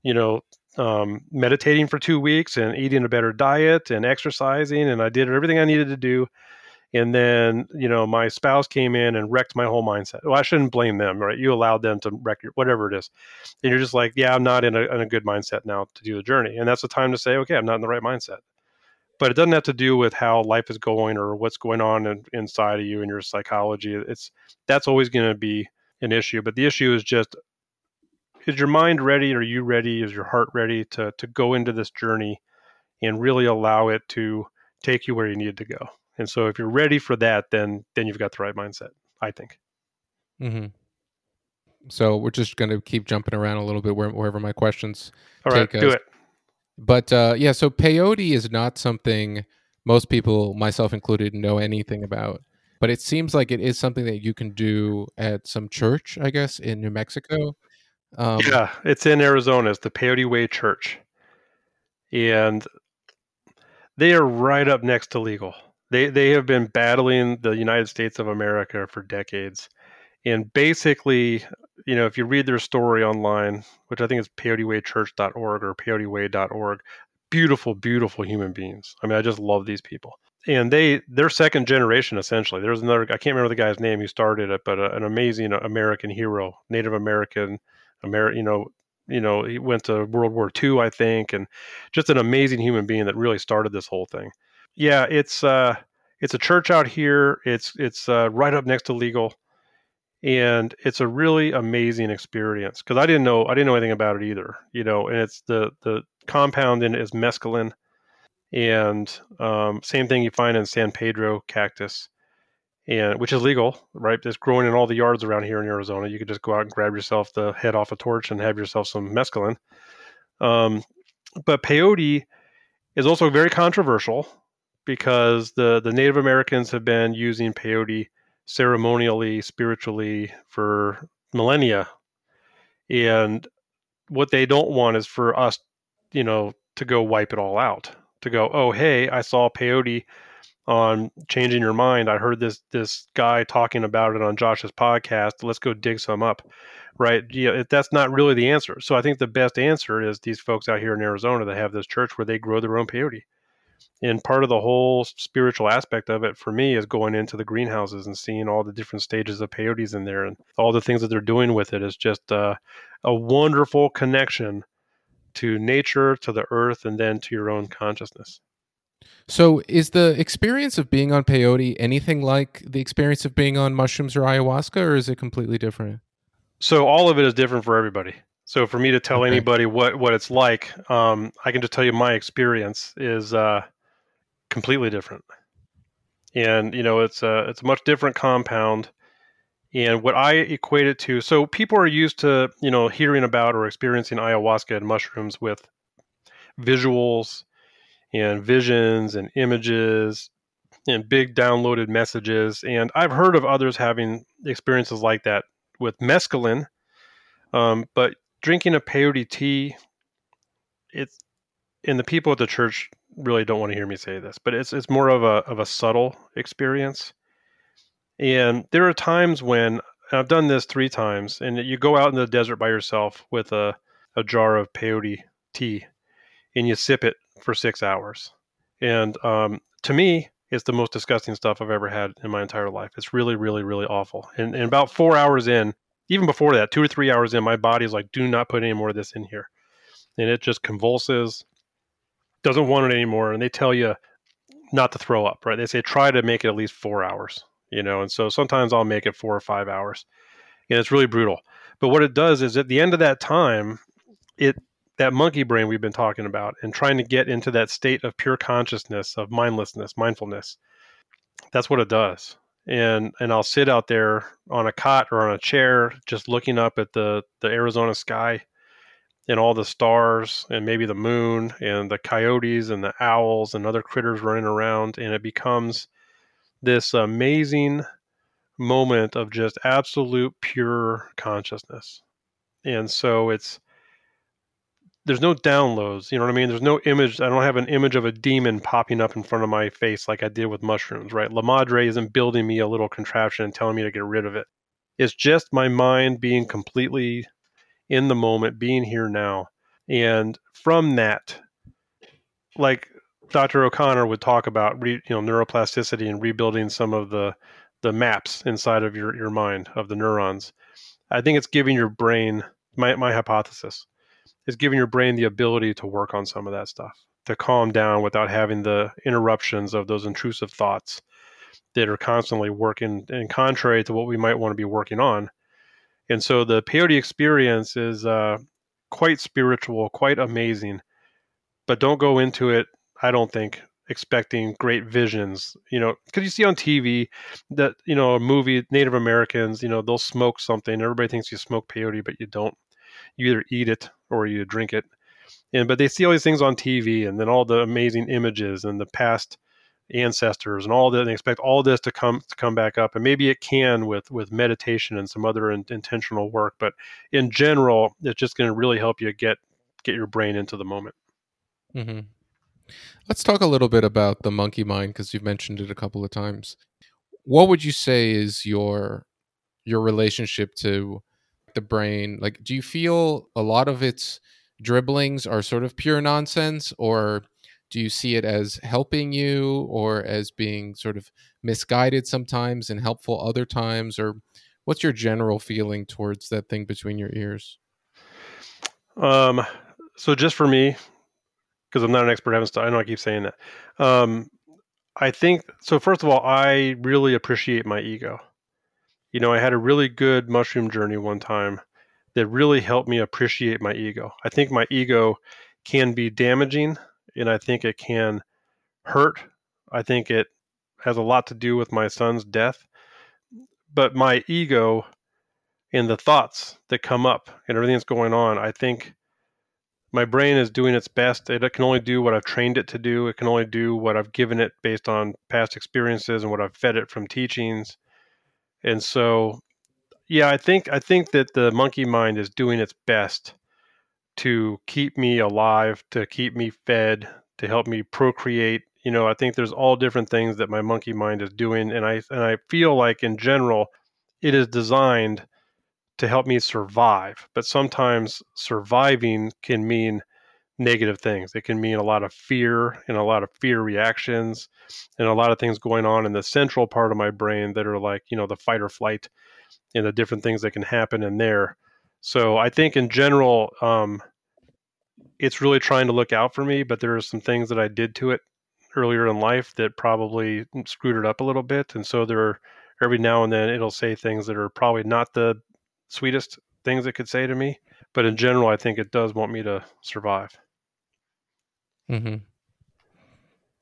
you know um, meditating for two weeks and eating a better diet and exercising and i did everything i needed to do and then you know my spouse came in and wrecked my whole mindset. Well i shouldn't blame them right? You allowed them to wreck your whatever it is and you're just like yeah i'm not in a, in a good mindset now to do the journey and that's the time to say okay i'm not in the right mindset but it doesn't have to do with how life is going or what's going on in, inside of you and your psychology. It's that's always going to be an issue but the issue is just is your mind ready? Are you ready? Is your heart ready to to go into this journey and really allow it to take you where you need to go? And so if you're ready for that then then you've got the right mindset i think. Mm-hmm. so we're just going to keep jumping around a little bit wherever my questions take us. all right do it but uh, yeah, so peyote is not something most people, myself included, know anything about. But it seems like it is something that you can do at some church, I guess, in New Mexico. Um, yeah, it's in Arizona. It's the Peyote Way Church, and they are right up next to legal. They they have been battling the United States of America for decades, and basically, you know, if you read their story online, which I think is peyotewaychurch.org or peyoteway.org, beautiful, beautiful human beings. I mean, I just love these people. And they, they're second generation essentially. There's another, I can't remember the guy's name who started it, but a, an amazing American hero, Native American, Ameri- you know, you know, he went to World War II, I think, and just an amazing human being that really started this whole thing. Yeah, it's uh, it's a church out here. It's it's uh, right up next to legal and it's a really amazing experience because I didn't know I didn't know anything about it either, you know. And it's the the compound in it is mescaline, and um, same thing you find in San Pedro cactus, and which is legal, right? It's growing in all the yards around here in Arizona. You could just go out and grab yourself the head off a torch and have yourself some mescaline. Um, but peyote is also very controversial because the the Native Americans have been using peyote ceremonially, spiritually for millennia. And what they don't want is for us, you know, to go wipe it all out. To go, oh hey, I saw peyote on changing your mind. I heard this this guy talking about it on Josh's podcast. Let's go dig some up, right? Yeah, that's not really the answer. So I think the best answer is these folks out here in Arizona that have this church where they grow their own peyote and part of the whole spiritual aspect of it for me is going into the greenhouses and seeing all the different stages of peyotes in there and all the things that they're doing with it is just uh, a wonderful connection to nature to the earth and then to your own consciousness. So is the experience of being on peyote anything like the experience of being on mushrooms or ayahuasca or is it completely different? So all of it is different for everybody. So for me to tell okay. anybody what what it's like um, i can just tell you my experience is uh, completely different. And you know, it's a it's a much different compound. And what I equate it to, so people are used to you know hearing about or experiencing ayahuasca and mushrooms with visuals and visions and images and big downloaded messages. And I've heard of others having experiences like that with mescaline. Um, but drinking a peyote tea, it's and the people at the church really don't want to hear me say this, but it's it's more of a of a subtle experience. And there are times when I've done this three times, and you go out in the desert by yourself with a, a jar of peyote tea, and you sip it for six hours. And um, to me, it's the most disgusting stuff I've ever had in my entire life. It's really, really, really awful. And, and about four hours in, even before that, two or three hours in, my body is like, do not put any more of this in here. And it just convulses doesn't want it anymore, and they tell you not to throw up, right? They say try to make it at least four hours, you know, and so sometimes I'll make it four or five hours, and it's really brutal. But what it does is at the end of that time, it that monkey brain we've been talking about and trying to get into that state of pure consciousness of mindlessness mindfulness that's what it does and and I'll sit out there on a cot or on a chair just looking up at the the Arizona sky and all the stars and maybe the moon and the coyotes and the owls and other critters running around and it becomes this amazing moment of just absolute pure consciousness. And so it's there's no downloads you know what i mean? There's no image i don't have an image of a demon popping up in front of my face like i did with mushrooms right? La madre isn't building me a little contraption and telling me to get rid of it. It's just my mind being completely in the moment being here now and from that like dr o'connor would talk about re, you know neuroplasticity and rebuilding some of the the maps inside of your, your mind of the neurons i think it's giving your brain my, my hypothesis is giving your brain the ability to work on some of that stuff, to calm down without having the interruptions of those intrusive thoughts that are constantly working and contrary to what we might want to be working on. And so the peyote experience is uh, quite spiritual, quite amazing, but don't go into it, I don't think, expecting great visions you know because you see on tv that you know a movie native americans you know they'll smoke something everybody thinks you smoke peyote but you don't you either eat it or you drink it. And but they see all these things on TV and then all the amazing images and the past ancestors and all that and expect all this to come to come back up and maybe it can with with meditation and some other in, intentional work but in general it's just going to really help you get get your brain into the moment. Mm-hmm. let's talk a little bit about the monkey mind because you've mentioned it a couple of times. What would you say is your your relationship to the brain? Like do you feel a lot of its dribblings are sort of pure nonsense or do you see it as helping you or as being sort of misguided sometimes and helpful other times? Or what's your general feeling towards that thing between your ears? Um so just for me because i'm not an expert haven't, I know i keep saying that. Um i think so first of all i really appreciate my ego. You know, I had a really good mushroom journey one time that really helped me appreciate my ego. I think my ego can be damaging and I think it can hurt. I think it has a lot to do with my son's death. But my ego and the thoughts that come up and everything that's going on, I think my brain is doing its best. It can only do what I've trained it to do. It can only do what I've given it based on past experiences and what I've fed it from teachings. And so, yeah, I think I think that the monkey mind is doing its best to keep me alive, to keep me fed, to help me procreate. You know, I think there's all different things that my monkey mind is doing, and I and I feel like in general, it is designed to help me survive. But sometimes surviving can mean negative things. It can mean a lot of fear and a lot of fear reactions and a lot of things going on in the central part of my brain that are like, you know, the fight or flight and the different things that can happen in there. So I think in general, um, it's really trying to look out for me, but there are some things that I did to it earlier in life that probably screwed it up a little bit. And so there are every now and then it'll say things that are probably not the sweetest things it could say to me. But in general, I think it does want me to survive. Mm-hmm.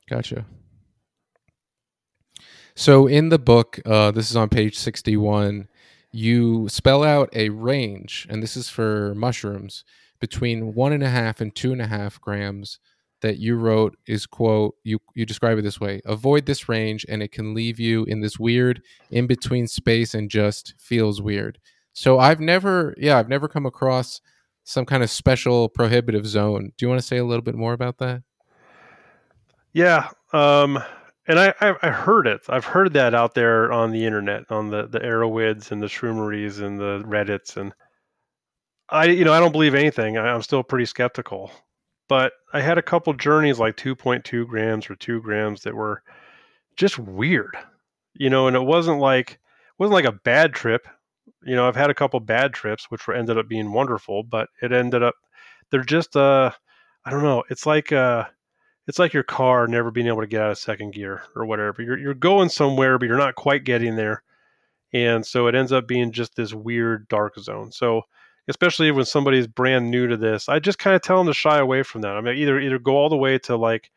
Gotcha. So in the book, uh, this is on page 61, you spell out a range, and this is for mushrooms, between one and a half and two and a half grams that you wrote is quote you you describe it this way avoid this range and it can leave you in this weird in between space and just feels weird so i've never yeah i've never come across some kind of special prohibitive zone. Do you want to say a little bit more about that? Yeah, um, and I, I, I heard it. I've heard that out there on the internet, on the the Erowid's and the Shroomeries and the Reddits, and I you know I don't believe anything. I, I'm still pretty skeptical, but I had a couple journeys like 2.2 grams or two grams that were just weird, you know, and it wasn't like it wasn't like a bad trip you know, I've had a couple bad trips, which were ended up being wonderful, but it ended up they're just uh I don't know. It's like uh it's like your car never being able to get out of second gear or whatever. You're you're going somewhere, but you're not quite getting there, and so it ends up being just this weird dark zone. So especially when somebody's brand new to this, I just kind of tell them to shy away from that. I mean, either either go all the way to like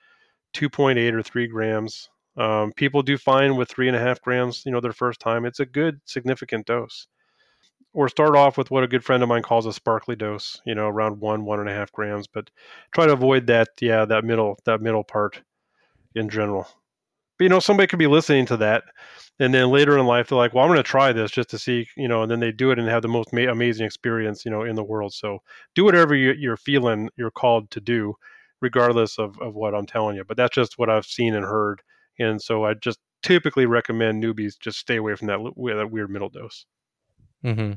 2.8 or 3 grams Um, people do fine with three and a half grams, you know, their first time. It's a good, significant dose. Or start off with what a good friend of mine calls a sparkly dose, you know, around one, one and a half grams. But try to avoid that, yeah, that middle, that middle part in general. But you know, somebody could be listening to that, and then later in life they're like, "Well, I'm going to try this just to see," you know, and then they do it and have the most ma- amazing experience, you know, in the world. So do whatever you, you're feeling you're called to do, regardless of of what I'm telling you. But that's just what I've seen and heard and so I just typically recommend newbies just stay away from that, that weird middle dose. Mm-hmm.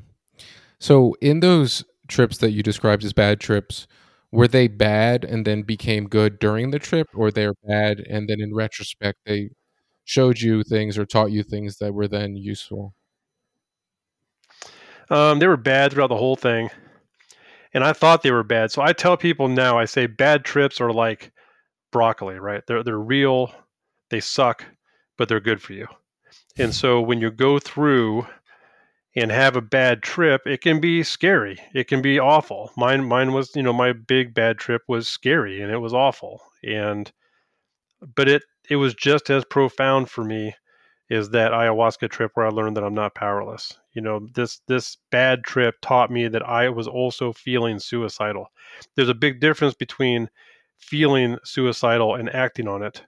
So in those trips that you described as bad trips, were they bad and then became good during the trip, or they're bad and then in retrospect they showed you things or taught you things that were then useful? Um, they were bad throughout the whole thing, and I thought they were bad. So I tell people now, I say bad trips are like broccoli, right? They're they're real they suck, but they're good for you. And so when you go through and have a bad trip, it can be scary. It can be awful. Mine mine was, you know, my big bad trip was scary and it was awful. And but it it was just as profound for me is that ayahuasca trip where I learned that I'm not powerless. You know, this this bad trip taught me that I was also feeling suicidal. There's a big difference between feeling suicidal and acting on it.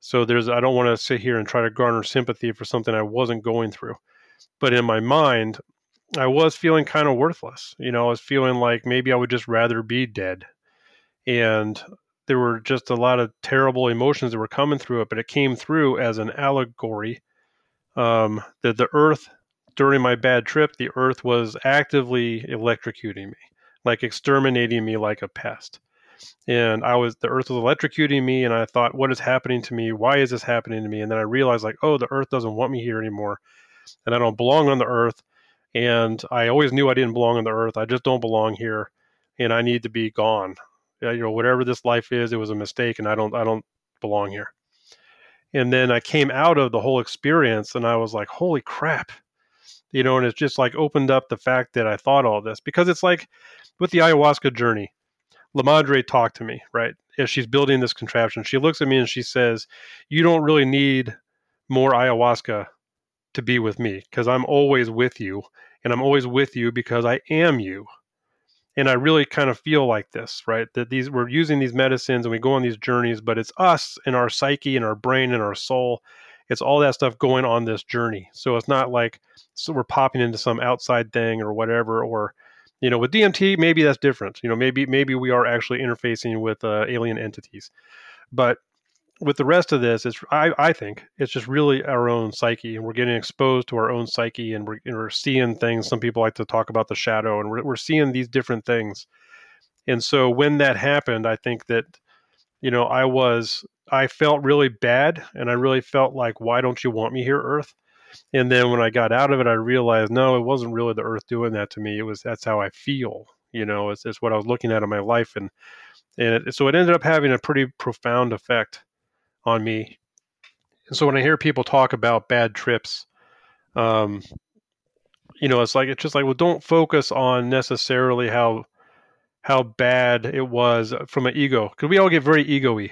So there's I don't want to sit here and try to garner sympathy for something I wasn't going through. But in my mind, I was feeling kind of worthless. You know, I was feeling like maybe I would just rather be dead. And there were just a lot of terrible emotions that were coming through it, but it came through as an allegory um, that the earth during my bad trip, the earth was actively electrocuting me, like exterminating me like a pest and I was the earth was electrocuting me and I thought what is happening to me why is this happening to me and then I realized like oh the earth doesn't want me here anymore and I don't belong on the earth and I always knew I didn't belong on the earth I just don't belong here and I need to be gone. You know whatever this life is it was a mistake and I don't I don't belong here. And then I came out of the whole experience and I was like holy crap. You know and it's just like opened up the fact that I thought all this because it's like with the ayahuasca journey Lamadre talked to me, right? As she's building this contraption, she looks at me and she says, You don't really need more ayahuasca to be with me because I'm always with you. And I'm always with you because I am you. And I really kind of feel like this, right? That these we're using these medicines and we go on these journeys, but it's us and our psyche and our brain and our soul. It's all that stuff going on this journey. So it's not like so we're popping into some outside thing or whatever, or you know, with DMT, maybe that's different. You know, maybe maybe we are actually interfacing with uh, alien entities, but with the rest of this, it's I, I think it's just really our own psyche, and we're getting exposed to our own psyche, and we're, and we're seeing things. Some people like to talk about the shadow, and we're, we're seeing these different things. And so when that happened, I think that you know I was I felt really bad, and I really felt like, why don't you want me here, Earth? And then when I got out of it, I realized no, it wasn't really the earth doing that to me. It was that's how I feel. You know, it's, it's what I was looking at in my life, and and it, so it ended up having a pretty profound effect on me. And so when I hear people talk about bad trips, um, you know, it's like it's just like well, don't focus on necessarily how how bad it was from an ego because we all get very egoy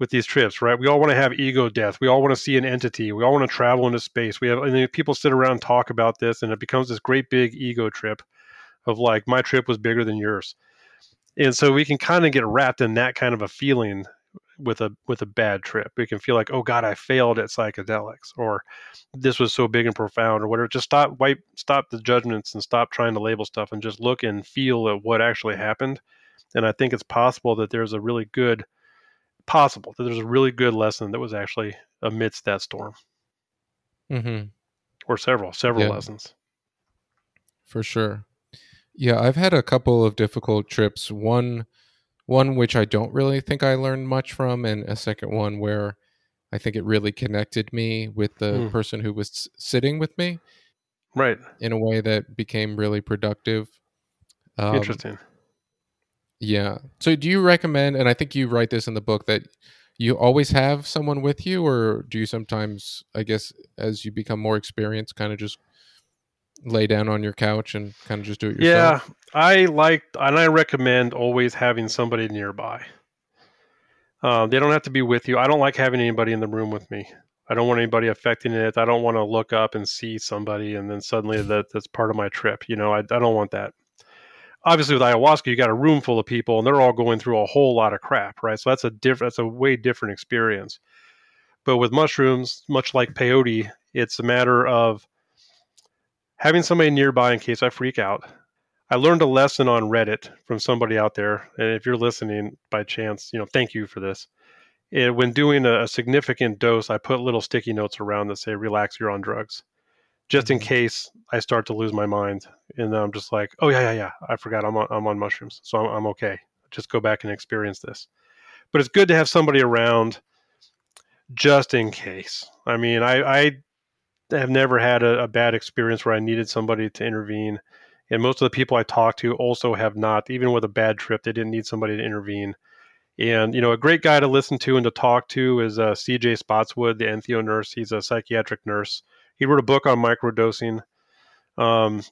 with these trips, right? We all want to have ego death. We all want to see an entity. We all want to travel into space. We have, and then people sit around and talk about this, and it becomes this great big ego trip of like, my trip was bigger than yours. And so we can kind of get wrapped in that kind of a feeling with a with a bad trip. We can feel like, oh God, I failed at psychedelics, or this was so big and profound, or whatever. Just stop, wipe, stop the judgments, and stop trying to label stuff, and just look and feel at what actually happened. And I think it's possible that there's a really good possible that there's a really good lesson that was actually amidst that storm. Mm-hmm. Or several, several yeah. lessons. For sure. Yeah, I've had a couple of difficult trips. One one which I don't really think I learned much from, and a second one where I think it really connected me with the mm. person who was sitting with me. Right. In a way that became really productive. Um, Interesting. Yeah. So do you recommend and I think you write this in the book that you always have someone with you or do you sometimes I guess as you become more experienced kind of just lay down on your couch and kind of just do it yourself? Yeah. I like and I recommend always having somebody nearby. Um, they don't have to be with you. I don't like having anybody in the room with me. I don't want anybody affecting it. I don't want to look up and see somebody and then suddenly that that's part of my trip. You know, I, I don't want that. Obviously, with ayahuasca, you got a room full of people and they're all going through a whole lot of crap, right? So that's a different, that's a way different experience. But with mushrooms, much like peyote, it's a matter of having somebody nearby in case I freak out. I learned a lesson on Reddit from somebody out there, and if you're listening by chance, you know, thank you for this. It, when doing a, a, significant dose, I put little sticky notes around that say "relax, you're on drugs," just in mm-hmm. case I start to lose my mind, and then I'm just like, "Oh yeah, yeah, yeah, I forgot I'm on, I'm on mushrooms, so I'm, I'm okay. Just go back and experience this." But it's good to have somebody around just in case. I mean, I, I have never had a, a, bad experience where I needed somebody to intervene. And most of the people I talk to also have not, even with a bad trip, they didn't need somebody to intervene. And, you know, a great guy to listen to and to talk to is uh, CJ Spotswood, the entheo nurse. He's a psychiatric nurse. He wrote a book on microdosing. Um,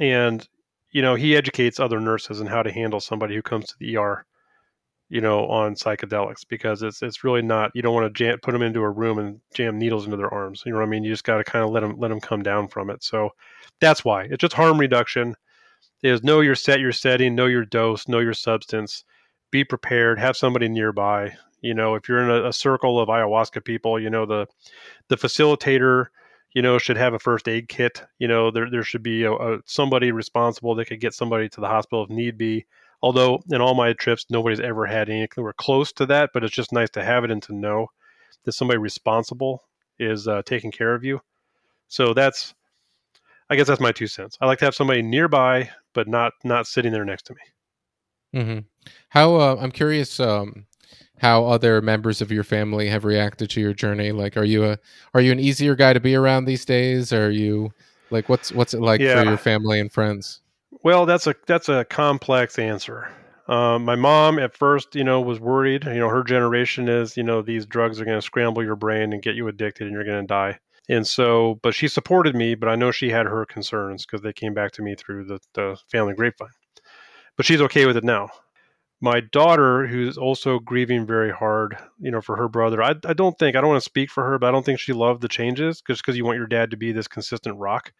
and, you know, he educates other nurses on how to handle somebody who comes to the ER you know, on psychedelics because it's it's really not. You don't want to jam, put them into a room and jam needles into their arms. You know what I mean? You just got to kind of let them let them come down from it. So that's why it's just harm reduction. Is know your set, your setting, know your dose, know your substance. Be prepared. Have somebody nearby. You know, if you're in a, a circle of ayahuasca people, you know the the facilitator you know should have a first aid kit you know there, there should be a, a, somebody responsible that could get somebody to the hospital if need be Although in all my trips, nobody's ever had anything were close to that, but it's just nice to have it and to know that somebody responsible is uh, taking care of you. So that's, I guess that's my two cents. I like to have somebody nearby, but not not sitting there next to me. Mm-hmm. How uh, I'm curious. Um, how other members of your family have reacted to your journey like are you a are you an easier guy to be around these days or are you like what's what's it like yeah. for your family and friends well, that's a that's a complex answer. Um, my mom at first, you know, was worried. You know, her generation is, you know, these drugs are going to scramble your brain and get you addicted, and you're going to die. And so, but she supported me. But I know she had her concerns because they came back to me through the, the family grapevine. But she's okay with it now. My daughter, who's also grieving very hard, you know, for her brother. I, I don't think I don't want to speak for her, but I don't think she loved the changes just because you want your dad to be this consistent rock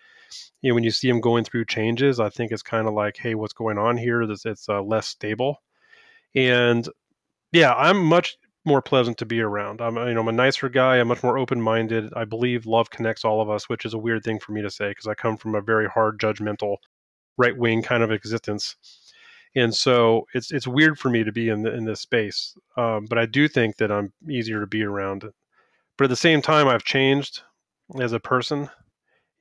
you know when you see him going through changes i think it's kind of like hey what's going on here? It's, it's uh, less stable. And yeah i'm much more pleasant to be around. I'm you know i'm a nicer guy i'm much more open-minded. I believe love connects all of us which is a weird thing for me to say because i come from a very hard judgmental right wing kind of existence. And so it's it's weird for me to be in the, in this space um, but i do think that i'm easier to be around. But at the same time i've changed as a person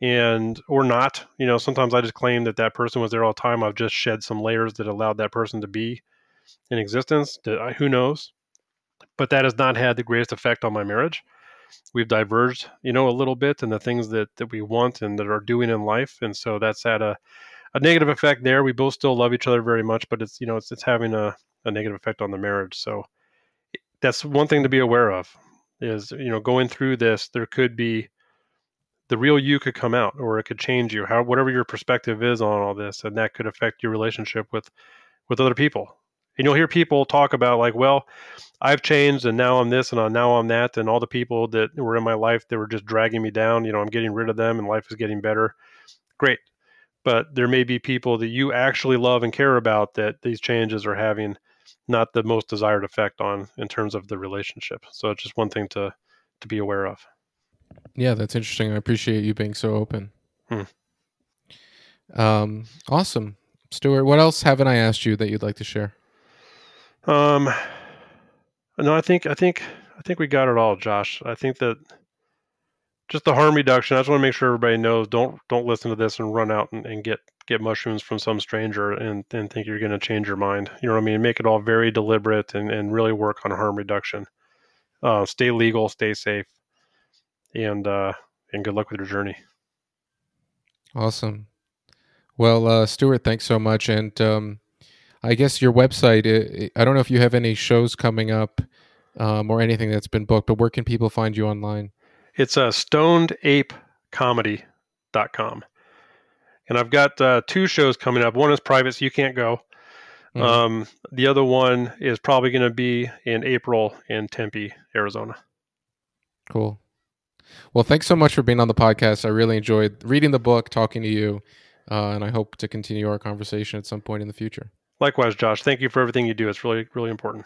and or not you know sometimes i just claim that that person was there all the time. I've just shed some layers that allowed that person to be in existence that who knows? But that has not had the greatest effect on my marriage. We've diverged you know a little bit in the things that that we want and that are doing in life and so that's had a, a negative effect there. We both still love each other very much but it's you know it's, it's having a, a negative effect on the marriage. So that's one thing to be aware of is you know going through this there could be the real you could come out or it could change you how whatever your perspective is on all this and that could affect your relationship with with other people. And you'll hear people talk about like well i've changed and now i'm this and uh, now i'm that and all the people that were in my life that were just dragging me down you know i'm getting rid of them and life is getting better. Great. But there may be people that you actually love and care about that these changes are having not the most desired effect on in terms of the relationship. So it's just one thing to to be aware of yeah, that's interesting. I appreciate you being so open. Hmm. Um, awesome, Stuart. What else haven't I asked you that you'd like to share? Um, no, I think I think I think we got it all, Josh. I think that just the harm reduction. I just want to make sure everybody knows. Don't don't listen to this and run out and, and get get mushrooms from some stranger and, and think you're going to change your mind. You know what I mean? Make it all very deliberate and, and really work on harm reduction. Uh, stay legal, stay safe and uh, and good luck with your journey. Awesome. Well, uh, Stuart, thanks so much. And um, I guess your website, I don't know if you have any shows coming up um, or anything that's been booked, but where can people find you online? It's uh, stonedapecomedy.com. And I've got uh, two shows coming up. One is private, so you can't go. Mm-hmm. Um, the other one is probably going to be in April in Tempe, Arizona. Cool. Well, thanks so much for being on the podcast. I really enjoyed reading the book, talking to you, uh, and I hope to continue our conversation at some point in the future. Likewise, Josh. Thank you for everything you do. It's really, really important.